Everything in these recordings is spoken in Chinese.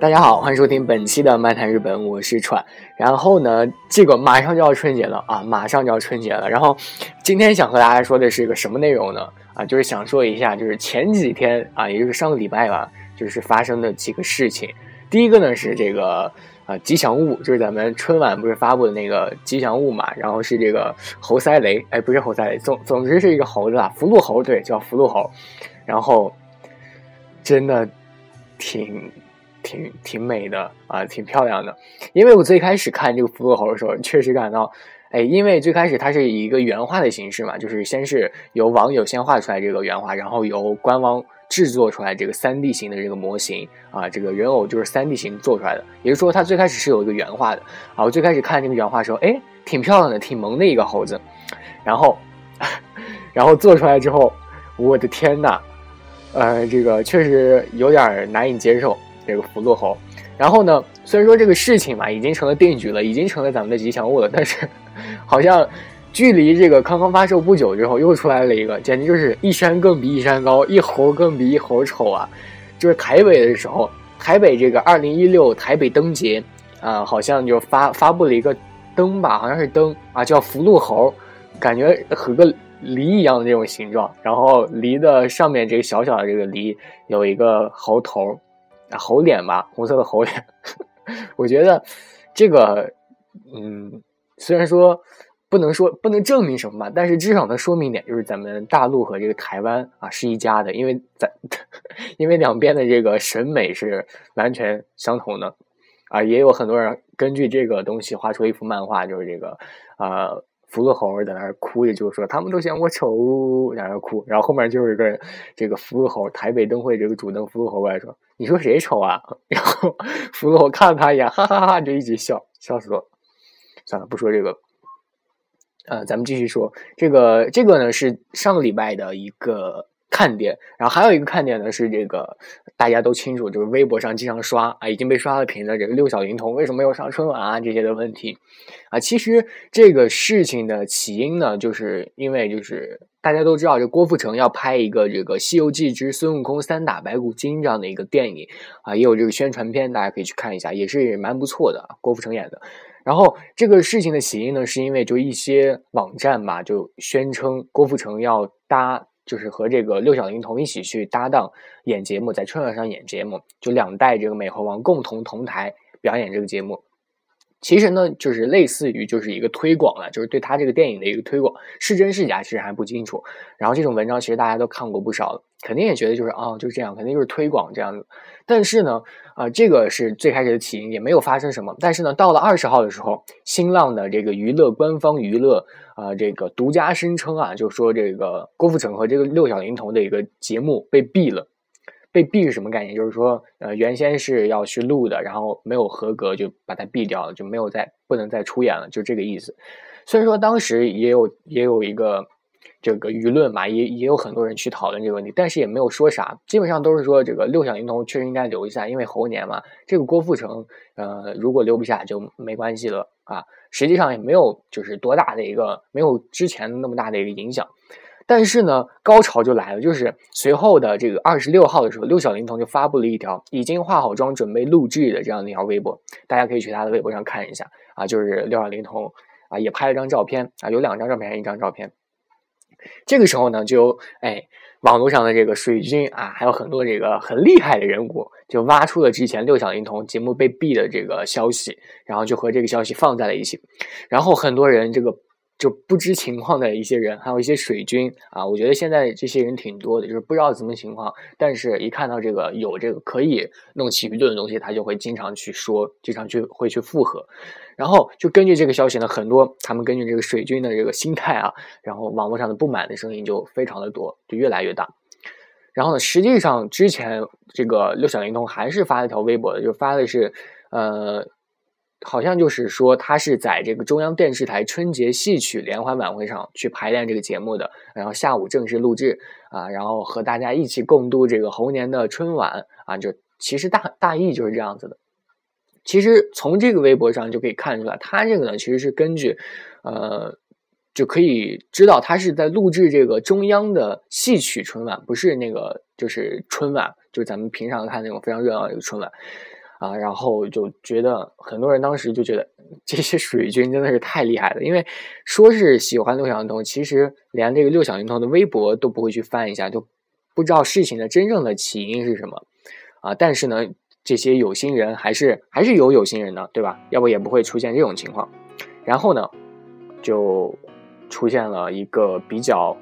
大家好，欢迎收听本期的《漫谈日本》，我是川。然后呢，这个马上就要春节了啊，马上就要春节了。然后今天想和大家说的是一个什么内容呢？啊，就是想说一下，就是前几天啊，也就是上个礼拜吧，就是发生的几个事情。第一个呢是这个啊吉祥物，就是咱们春晚不是发布的那个吉祥物嘛，然后是这个猴塞雷，哎，不是猴塞雷，总总之是一个猴子啊，福禄猴，对，叫福禄猴。然后真的挺。挺挺美的啊，挺漂亮的。因为我最开始看这个福禄猴的时候，确实感到，哎，因为最开始它是以一个原画的形式嘛，就是先是由网友先画出来这个原画，然后由官方制作出来这个三 D 型的这个模型啊，这个人偶就是三 D 型做出来的。也就是说，它最开始是有一个原画的啊。我最开始看这个原画的时候，哎，挺漂亮的，挺萌的一个猴子。然后，然后做出来之后，我的天呐，呃，这个确实有点难以接受。这个福禄猴，然后呢？虽然说这个事情嘛已经成了定局了，已经成了咱们的吉祥物了，但是 好像距离这个刚刚发售不久之后，又出来了一个，简直就是一山更比一山高，一猴更比一猴丑啊！就是台北的时候，台北这个二零一六台北灯节啊，好像就发发布了一个灯吧，好像是灯啊，叫福禄猴，感觉和个梨一样的这种形状，然后梨的上面这个小小的这个梨有一个猴头。猴脸吧，红色的猴脸，我觉得这个，嗯，虽然说不能说不能证明什么吧，但是至少能说明一点，就是咱们大陆和这个台湾啊是一家的，因为咱 因为两边的这个审美是完全相同的啊，也有很多人根据这个东西画出一幅漫画，就是这个啊。福禄猴在那儿哭，也就是说他们都嫌我丑，在那儿哭。然后后面就是一个这个福禄猴，台北灯会这个主灯福禄猴过来说：“你说谁丑啊？” 然后福禄猴看了他一眼，哈哈哈，就一直笑，笑死了。算了，不说这个。呃，咱们继续说这个，这个呢是上个礼拜的一个。看点，然后还有一个看点呢，是这个大家都清楚，就是微博上经常刷啊，已经被刷了屏的这个六小龄童为什么没有上春晚啊这些的问题啊。其实这个事情的起因呢，就是因为就是大家都知道，这郭富城要拍一个这个《西游记之孙悟空三打白骨精》这样的一个电影啊，也有这个宣传片，大家可以去看一下，也是蛮不错的，郭富城演的。然后这个事情的起因呢，是因为就一些网站吧，就宣称郭富城要搭。就是和这个六小龄童一起去搭档演节目，在春晚上演节目，就两代这个美猴王共同同台表演这个节目。其实呢，就是类似于就是一个推广了，就是对他这个电影的一个推广，是真是假其实还不清楚。然后这种文章其实大家都看过不少了，肯定也觉得就是啊，就是这样，肯定就是推广这样子。但是呢，啊，这个是最开始的起因，也没有发生什么。但是呢，到了二十号的时候，新浪的这个娱乐官方娱乐啊，这个独家声称啊，就说这个郭富城和这个六小龄童的一个节目被毙了。被毙是什么概念？就是说，呃，原先是要去录的，然后没有合格，就把它毙掉了，就没有再不能再出演了，就这个意思。虽然说当时也有也有一个这个舆论嘛，也也有很多人去讨论这个问题，但是也没有说啥，基本上都是说这个六小龄童确实应该留一下，因为猴年嘛。这个郭富城，呃，如果留不下就没关系了啊。实际上也没有就是多大的一个，没有之前那么大的一个影响。但是呢，高潮就来了，就是随后的这个二十六号的时候，六小龄童就发布了一条已经化好妆准备录制的这样的一条微博，大家可以去他的微博上看一下啊，就是六小龄童啊也拍了张照片啊，有两张照片，一张照片。这个时候呢，就哎，网络上的这个水军啊，还有很多这个很厉害的人物，就挖出了之前六小龄童节目被毙的这个消息，然后就和这个消息放在了一起，然后很多人这个。就不知情况的一些人，还有一些水军啊，我觉得现在这些人挺多的，就是不知道什么情况，但是一看到这个有这个可以弄起舆论的东西，他就会经常去说，经常去会去附和，然后就根据这个消息呢，很多他们根据这个水军的这个心态啊，然后网络上的不满的声音就非常的多，就越来越大。然后呢，实际上之前这个六小龄童还是发了一条微博的，就发的是呃。好像就是说，他是在这个中央电视台春节戏曲联欢晚会上去排练这个节目的，然后下午正式录制啊，然后和大家一起共度这个猴年的春晚啊，就其实大大意就是这样子的。其实从这个微博上就可以看出来，他这个呢其实是根据，呃，就可以知道他是在录制这个中央的戏曲春晚，不是那个就是春晚，就是咱们平常看那种非常热闹的一个春晚。啊，然后就觉得很多人当时就觉得这些水军真的是太厉害了，因为说是喜欢六小龄童，其实连这个六小龄童的微博都不会去翻一下，就不知道事情的真正的起因是什么啊。但是呢，这些有心人还是还是有有心人的，对吧？要不也不会出现这种情况。然后呢，就出现了一个比较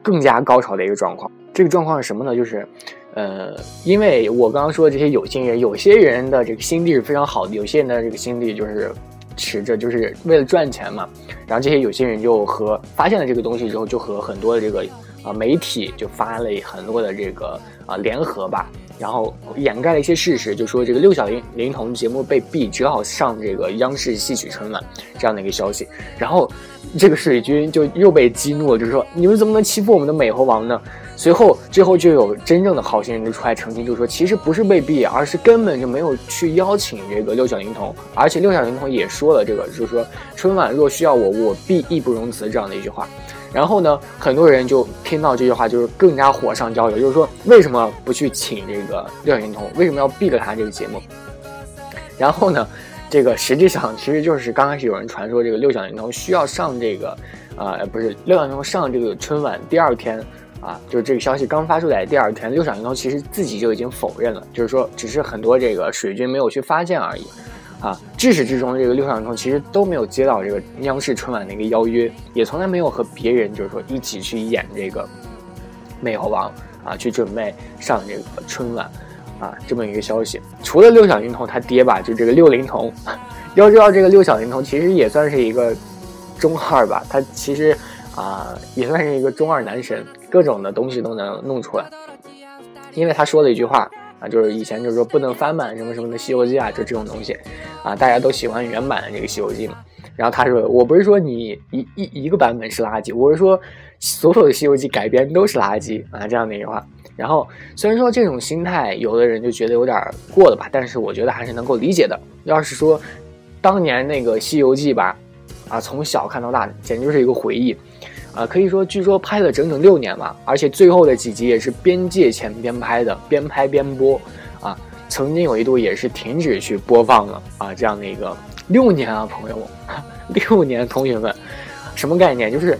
更加高潮的一个状况。这个状况是什么呢？就是，呃，因为我刚刚说的这些有心人，有些人的这个心地是非常好的，有些人的这个心地就是持着就是为了赚钱嘛。然后这些有心人就和发现了这个东西之后，就和很多的这个啊媒体就发了很多的这个啊联合吧。然后掩盖了一些事实，就说这个六小龄龄童节目被毙，只好上这个央视戏曲春晚这样的一个消息。然后这个水军就又被激怒了，就是说你们怎么能欺负我们的美猴王呢？随后最后就有真正的好心人就出来澄清，就说其实不是被毙，而是根本就没有去邀请这个六小龄童，而且六小龄童也说了这个，就是说春晚若需要我，我必义不容辞这样的一句话。然后呢，很多人就听到这句话，就是更加火上浇油，就是说为什么不去请这个六小龄童？为什么要毙了他这个节目？然后呢，这个实际上其实就是刚开始有人传说这个六小龄童需要上这个，呃，不是六小龄童上这个春晚第二天啊，就是这个消息刚发出来第二天，六小龄童其实自己就已经否认了，就是说只是很多这个水军没有去发现而已。啊，至始至终，这个六小龄童其实都没有接到这个央视春晚的一个邀约，也从来没有和别人就是说一起去演这个美猴王啊，去准备上这个春晚啊，这么一个消息。除了六小龄童他爹吧，就这个六龄童，要知道这个六小龄童其实也算是一个中二吧，他其实啊也算是一个中二男神，各种的东西都能弄出来，因为他说了一句话啊。就是以前就是说不能翻版什么什么的《西游记》啊，就这种东西，啊，大家都喜欢原版的这个《西游记》嘛。然后他说：“我不是说你一一一个版本是垃圾，我是说所有的《西游记》改编都是垃圾啊。”这样的一句话。然后虽然说这种心态，有的人就觉得有点过了吧，但是我觉得还是能够理解的。要是说当年那个《西游记》吧，啊，从小看到大，简直就是一个回忆。啊，可以说，据说拍了整整六年嘛，而且最后的几集也是边借钱边拍的，边拍边播，啊，曾经有一度也是停止去播放了啊，这样的一个六年啊，朋友们，六年，同学们，什么概念？就是，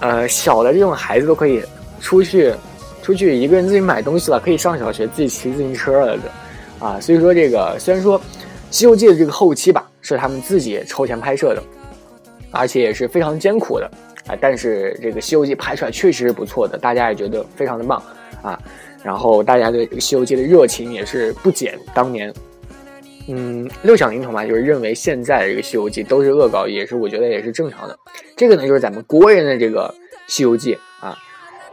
呃，小的这种孩子都可以出去，出去一个人自己买东西了，可以上小学，自己骑自行车了的，啊，所以说这个虽然说《西游记》的这个后期吧是他们自己抽钱拍摄的，而且也是非常艰苦的。啊，但是这个《西游记》拍出来确实是不错的，大家也觉得非常的棒啊。然后大家对这个《西游记》的热情也是不减当年。嗯，六小龄童嘛，就是认为现在的这个《西游记》都是恶搞，也是我觉得也是正常的。这个呢，就是咱们国人的这个《西游记》啊，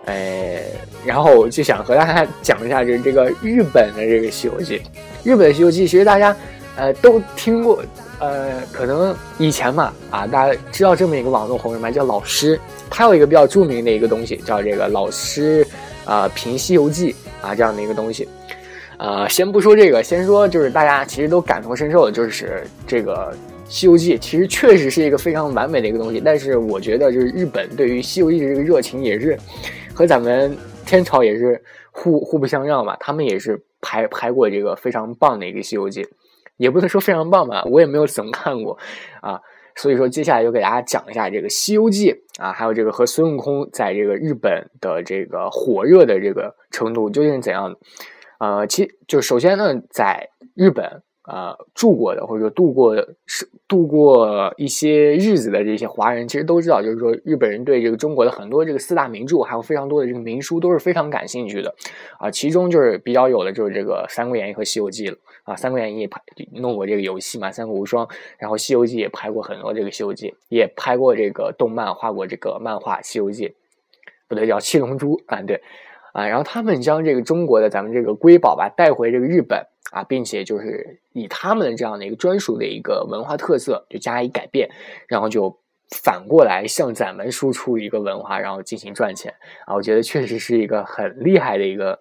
哎，然后我就想和大家讲一下，就是这个日本的这个《西游记》。日本的《西游记》其实大家呃都听过。呃，可能以前嘛，啊，大家知道这么一个网络红人吗？叫老师，他有一个比较著名的一个东西，叫这个老师啊评《西游记》啊这样的一个东西。呃，先不说这个，先说就是大家其实都感同身受的，就是这个《西游记》其实确实是一个非常完美的一个东西。但是我觉得，就是日本对于《西游记》的这个热情也是和咱们天朝也是互互不相让吧。他们也是拍拍过这个非常棒的一个《西游记》。也不能说非常棒吧，我也没有怎么看过，啊，所以说接下来就给大家讲一下这个《西游记》啊，还有这个和孙悟空在这个日本的这个火热的这个程度究竟是怎样的，呃，其就首先呢，在日本。呃，住过的或者说度过是度过一些日子的这些华人，其实都知道，就是说日本人对这个中国的很多这个四大名著，还有非常多的这个名书，都是非常感兴趣的。啊，其中就是比较有的就是这个《三国演义》和《西游记》了。啊，《三国演义》也拍弄过这个游戏嘛，《三国无双》，然后《西游记》也拍过很多这个《西游记》，也拍过这个动漫，画过这个漫画《西游记》，不对，叫《七龙珠》啊，对，啊，然后他们将这个中国的咱们这个瑰宝吧带回这个日本。啊，并且就是以他们的这样的一个专属的一个文化特色，就加以改变，然后就反过来向咱们输出一个文化，然后进行赚钱啊。我觉得确实是一个很厉害的一个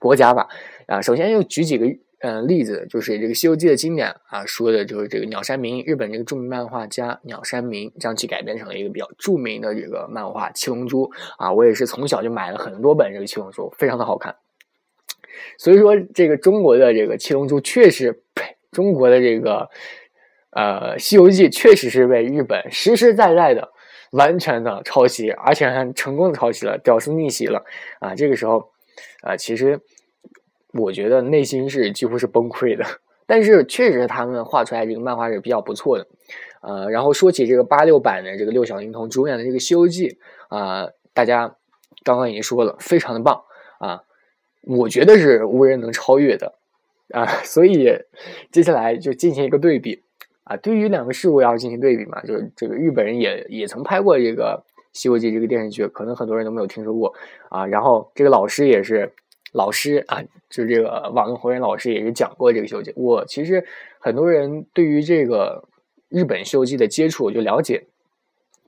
国家吧。啊，首先就举几个嗯例子，就是这个《西游记》的经典啊，说的就是这个鸟山明，日本这个著名漫画家鸟山明将其改编成了一个比较著名的这个漫画《七龙珠》啊。我也是从小就买了很多本这个《七龙珠》，非常的好看。所以说，这个中国的这个七龙珠确实，呸，中国的这个呃《西游记》确实是被日本实实在在的完全的抄袭，而且还成功的抄袭了，屌丝逆袭了啊！这个时候，啊，其实我觉得内心是几乎是崩溃的。但是确实他们画出来这个漫画是比较不错的，呃，然后说起这个八六版的这个六小龄童主演的这个《西游记》啊，大家刚刚已经说了，非常的棒啊，我觉得是无人能超越的啊，所以接下来就进行一个对比啊，对于两个事物要进行对比嘛，就是这个日本人也也曾拍过这个《西游记》这个电视剧，可能很多人都没有听说过啊，然后这个老师也是。老师啊，就是这个网络红人老师也是讲过这个《西游记》。我其实很多人对于这个日本《西游记》的接触就了解，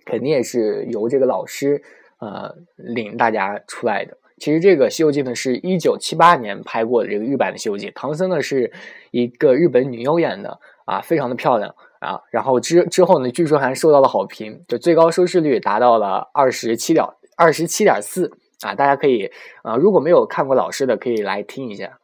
肯定也是由这个老师呃领大家出来的。其实这个《西游记》呢是一九七八年拍过的这个日版的《西游记》，唐僧呢是一个日本女优演的啊，非常的漂亮啊。然后之之后呢，据说还受到了好评，就最高收视率达到了二十七点二十七点四。啊，大家可以啊，如果没有看过老师的，可以来听一下。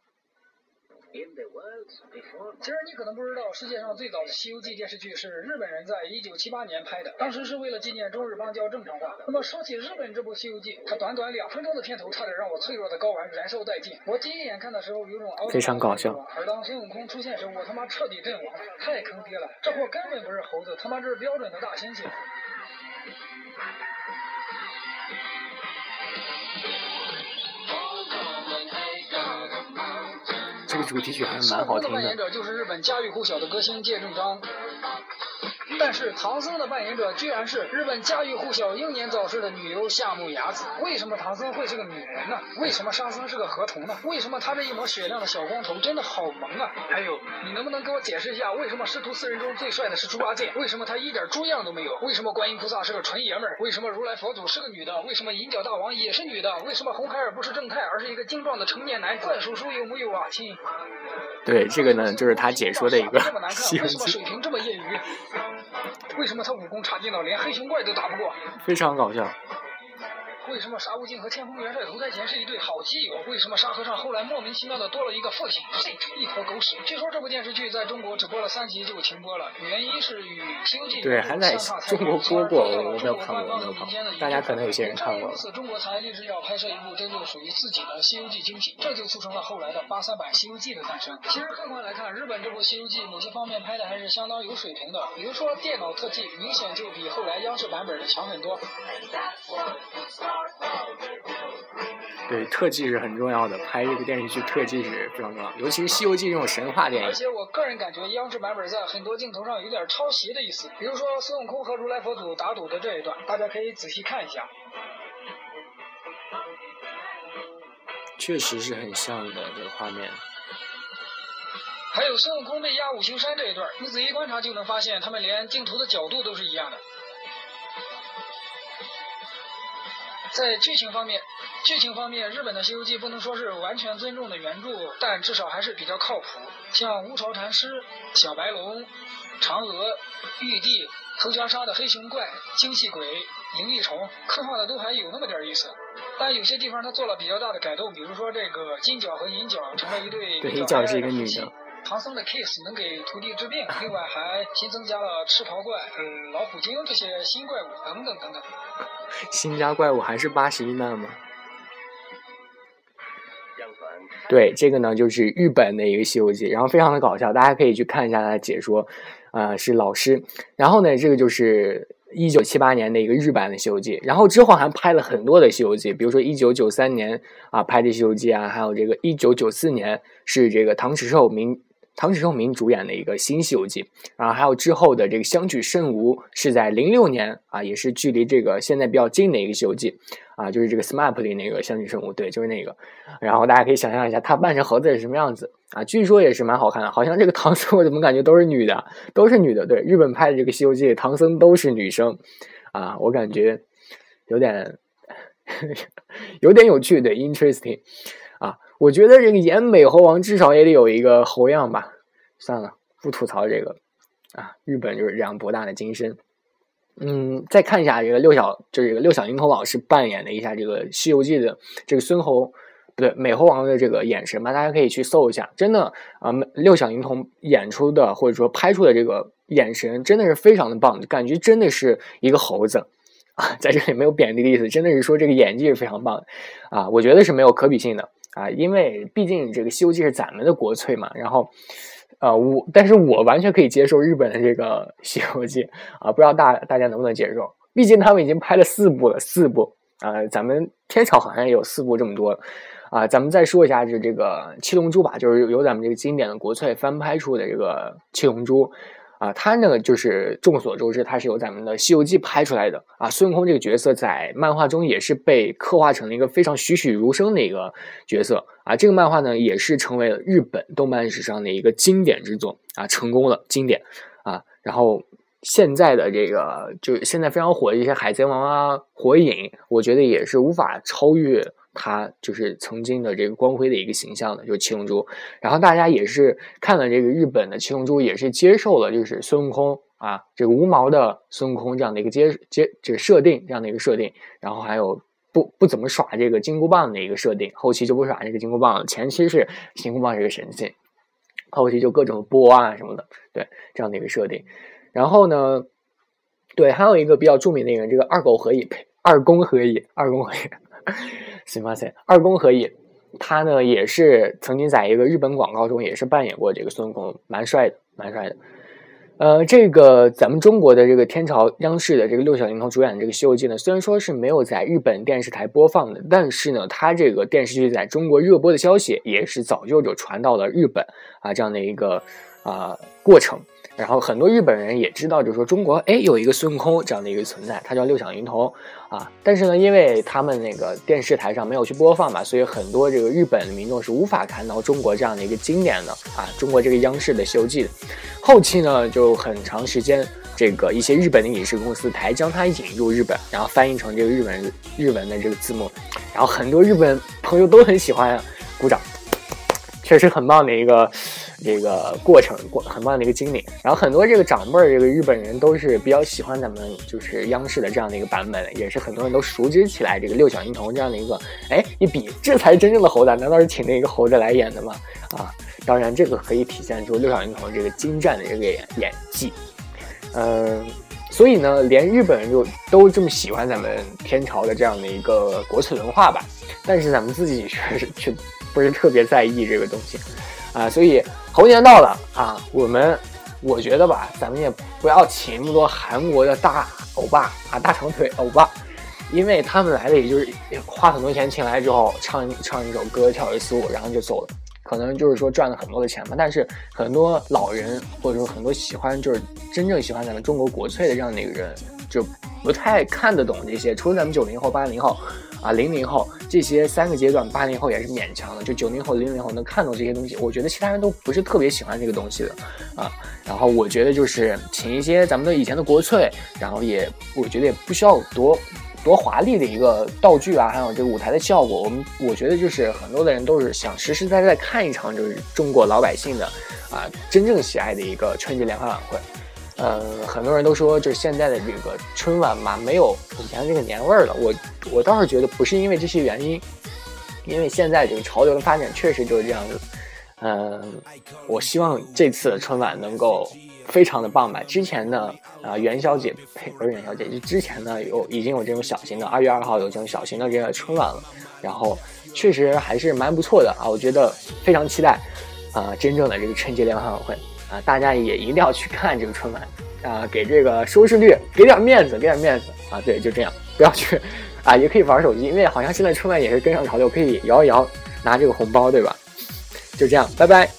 其实你可能不知道，世界上最早的《西游记》电视剧是日本人在一九七八年拍的，当时是为了纪念中日邦交正常化。那么说起日本这部《西游记》，它短短两分钟的片头，差点让我脆弱的睾丸燃烧殆尽。我第一眼看的时候有种非常搞笑，而当孙悟空出现时，我他妈彻底阵亡，太坑爹了！这货根本不是猴子，他妈这是标准的大猩猩。主题曲还是蛮好听的。扮演者就是日本家喻户晓的歌星芥正章。但是唐僧的扮演者居然是日本家喻户晓、英年早逝的女优夏目雅子。为什么唐僧会是个女人呢？为什么沙僧是个河童呢？为什么他这一抹雪亮的小光头真的好萌啊？还有，你能不能给我解释一下，为什么师徒四人中最帅的是猪八戒？为什么他一点猪样都没有？为什么观音菩萨是个纯爷们儿？为什么如来佛祖是个女的？为什么银角大王也是女的？为什么红孩儿不是正太，而是一个精壮的成年男子？算数数有木有啊，亲？对，这个呢，就是他解说的一个这么难看 为什么水平这么业余？为什么他武功差劲到连黑熊怪都打不过？非常搞笑。为什么沙悟净和天蓬元帅投胎前是一对好基友？为什么沙和尚后来莫名其妙的多了一个父亲？一坨狗屎！据说这部电视剧在中国只播了三集就停播了，原因是与《西游记》对还在中国播过，我没有看过，没有看过。大家可能有些人看过。因此，中国才立志要拍摄一部真正属于自己的《西游记》精品，这就促成了后来的八三版《西游记》的诞生。其实客观来看，日本这部《西游记》某些方面拍的还是相当有水平的，比如说电脑特技，明显就比后来央视版本的强很多。对，特技是很重要的，拍这个电视剧特技是非常重要，尤其是《西游记》这种神话电影。而且我个人感觉，央视版本在很多镜头上有点抄袭的意思，比如说孙悟空和如来佛祖打赌的这一段，大家可以仔细看一下。确实是很像的这个画面。还有孙悟空被压五行山这一段，你仔细观察就能发现，他们连镜头的角度都是一样的。在剧情方面，剧情方面，日本的《西游记》不能说是完全尊重的原著，但至少还是比较靠谱。像乌巢禅师、小白龙、嫦娥、玉帝、头袈裟的黑熊怪、精气鬼、灵力虫，刻画的都还有那么点意思。但有些地方他做了比较大的改动，比如说这个金角和银角成了一对银角是一个女的。唐僧的 kiss 能给徒弟治病，另外还新增加了赤袍怪、呃老虎精这些新怪物等等等等。新加怪物还是八十一难吗？对，这个呢就是日本的一个《西游记》，然后非常的搞笑，大家可以去看一下他的解说，呃，是老师。然后呢，这个就是一九七八年的一个日版的《西游记》，然后之后还拍了很多的《西游记》，比如说一九九三年啊拍的《西游记》啊，还有这个一九九四年是这个唐史寿明。唐史寿明主演的一个新《西游记》，然后还有之后的这个相取甚无，是在零六年啊，也是距离这个现在比较近的一个《西游记》啊，就是这个 SMAP 里那个相取甚无，对，就是那个。然后大家可以想象一下，他扮成猴子是什么样子啊？据说也是蛮好看的，好像这个唐僧我怎么感觉都是女的，都是女的。对，日本拍的这个《西游记》，唐僧都是女生啊，我感觉有点 有点有趣，对，interesting。我觉得这个演美猴王至少也得有一个猴样吧。算了，不吐槽这个啊。日本就是这样博大的精深。嗯，再看一下这个六小，就是这个六小龄童老师扮演的一下这个《西游记》的这个孙猴不对，美猴王的这个眼神吧，大家可以去搜一下，真的啊，六小龄童演出的或者说拍出的这个眼神真的是非常的棒，感觉真的是一个猴子啊，在这里没有贬低的意思，真的是说这个演技是非常棒的啊，我觉得是没有可比性的啊，因为毕竟这个《西游记》是咱们的国粹嘛，然后呃我，但是我完全可以接受日本的这个《西游记》啊，不知道大大家能不能接受？毕竟他们已经拍了四部了，四部啊，咱们天朝好像也有四部这么多。啊，咱们再说一下，就这个《七龙珠》吧，就是由咱们这个经典的国粹翻拍出的这个《七龙珠》啊，它呢就是众所周知，它是由咱们的《西游记》拍出来的啊。孙悟空这个角色在漫画中也是被刻画成了一个非常栩栩如生的一个角色啊。这个漫画呢也是成为了日本动漫史上的一个经典之作啊，成功了，经典啊。然后现在的这个就现在非常火的一些《海贼王》啊，《火影》，我觉得也是无法超越。他就是曾经的这个光辉的一个形象的，就是七龙珠。然后大家也是看了这个日本的七龙珠，也是接受了就是孙悟空啊，这个无毛的孙悟空这样的一个接接这个设定，这样的一个设定。然后还有不不怎么耍这个金箍棒的一个设定，后期就不耍这个金箍棒了，前期是金箍棒是个神器，后期就各种波啊什么的，对这样的一个设定。然后呢，对，还有一个比较著名的一个这个二狗合一，呸，二宫合一，二宫合 行吧，行，二宫和也，他呢也是曾经在一个日本广告中也是扮演过这个孙悟空，蛮帅的，蛮帅的。呃，这个咱们中国的这个天朝央视的这个六小龄童主演的这个《西游记》呢，虽然说是没有在日本电视台播放的，但是呢，它这个电视剧在中国热播的消息也是早就就传到了日本啊，这样的一个啊过程。然后很多日本人也知道，就是说中国哎有一个孙悟空这样的一个存在，他叫六小龄童啊。但是呢，因为他们那个电视台上没有去播放嘛，所以很多这个日本的民众是无法看到中国这样的一个经典的啊，中国这个央视的《西游记》的。后期呢，就很长时间，这个一些日本的影视公司才将它引入日本，然后翻译成这个日本日文的这个字幕，然后很多日本朋友都很喜欢，鼓掌，确实很棒的一个。这个过程过很棒的一个经历，然后很多这个长辈儿，这个日本人都是比较喜欢咱们就是央视的这样的一个版本，也是很多人都熟知起来这个六小龄童这样的一个，哎，一比这才是真正的猴子，难道是请那个猴子来演的吗？啊，当然这个可以体现出六小龄童这个精湛的这个演演技，嗯，所以呢，连日本人就都这么喜欢咱们天朝的这样的一个国粹文化吧，但是咱们自己却 是却不是特别在意这个东西。啊，所以猴年到了啊，我们我觉得吧，咱们也不要请那么多韩国的大欧巴啊，大长腿欧巴，因为他们来了也就是花很多钱请来之后，唱唱一首歌，跳一次舞，然后就走了，可能就是说赚了很多的钱吧。但是很多老人或者说很多喜欢就是真正喜欢咱们中国国粹的这样的一个人，就不太看得懂这些，除了咱们九零后、八零后。啊，零零后这些三个阶段，八零后也是勉强的，就九零后、零零后能看懂这些东西。我觉得其他人都不是特别喜欢这个东西的啊。然后我觉得就是请一些咱们的以前的国粹，然后也我觉得也不需要多多华丽的一个道具啊，还有这个舞台的效果。我们我觉得就是很多的人都是想实实在在看一场就是中国老百姓的啊真正喜爱的一个春节联欢晚会。呃，很多人都说，就是现在的这个春晚嘛，没有以前的这个年味儿了。我我倒是觉得不是因为这些原因，因为现在这个潮流的发展确实就是这样子。嗯，我希望这次的春晚能够非常的棒吧。之前呢，啊元宵节呸，不是元宵节，就之前呢有已经有这种小型的，二月二号有这种小型的这个春晚了，然后确实还是蛮不错的啊。我觉得非常期待啊，真正的这个春节联欢晚会。啊，大家也一定要去看这个春晚啊，给这个收视率给点面子，给点面子啊！对，就这样，不要去啊，也可以玩手机，因为好像现在春晚也是跟上潮流，可以摇一摇拿这个红包，对吧？就这样，拜拜。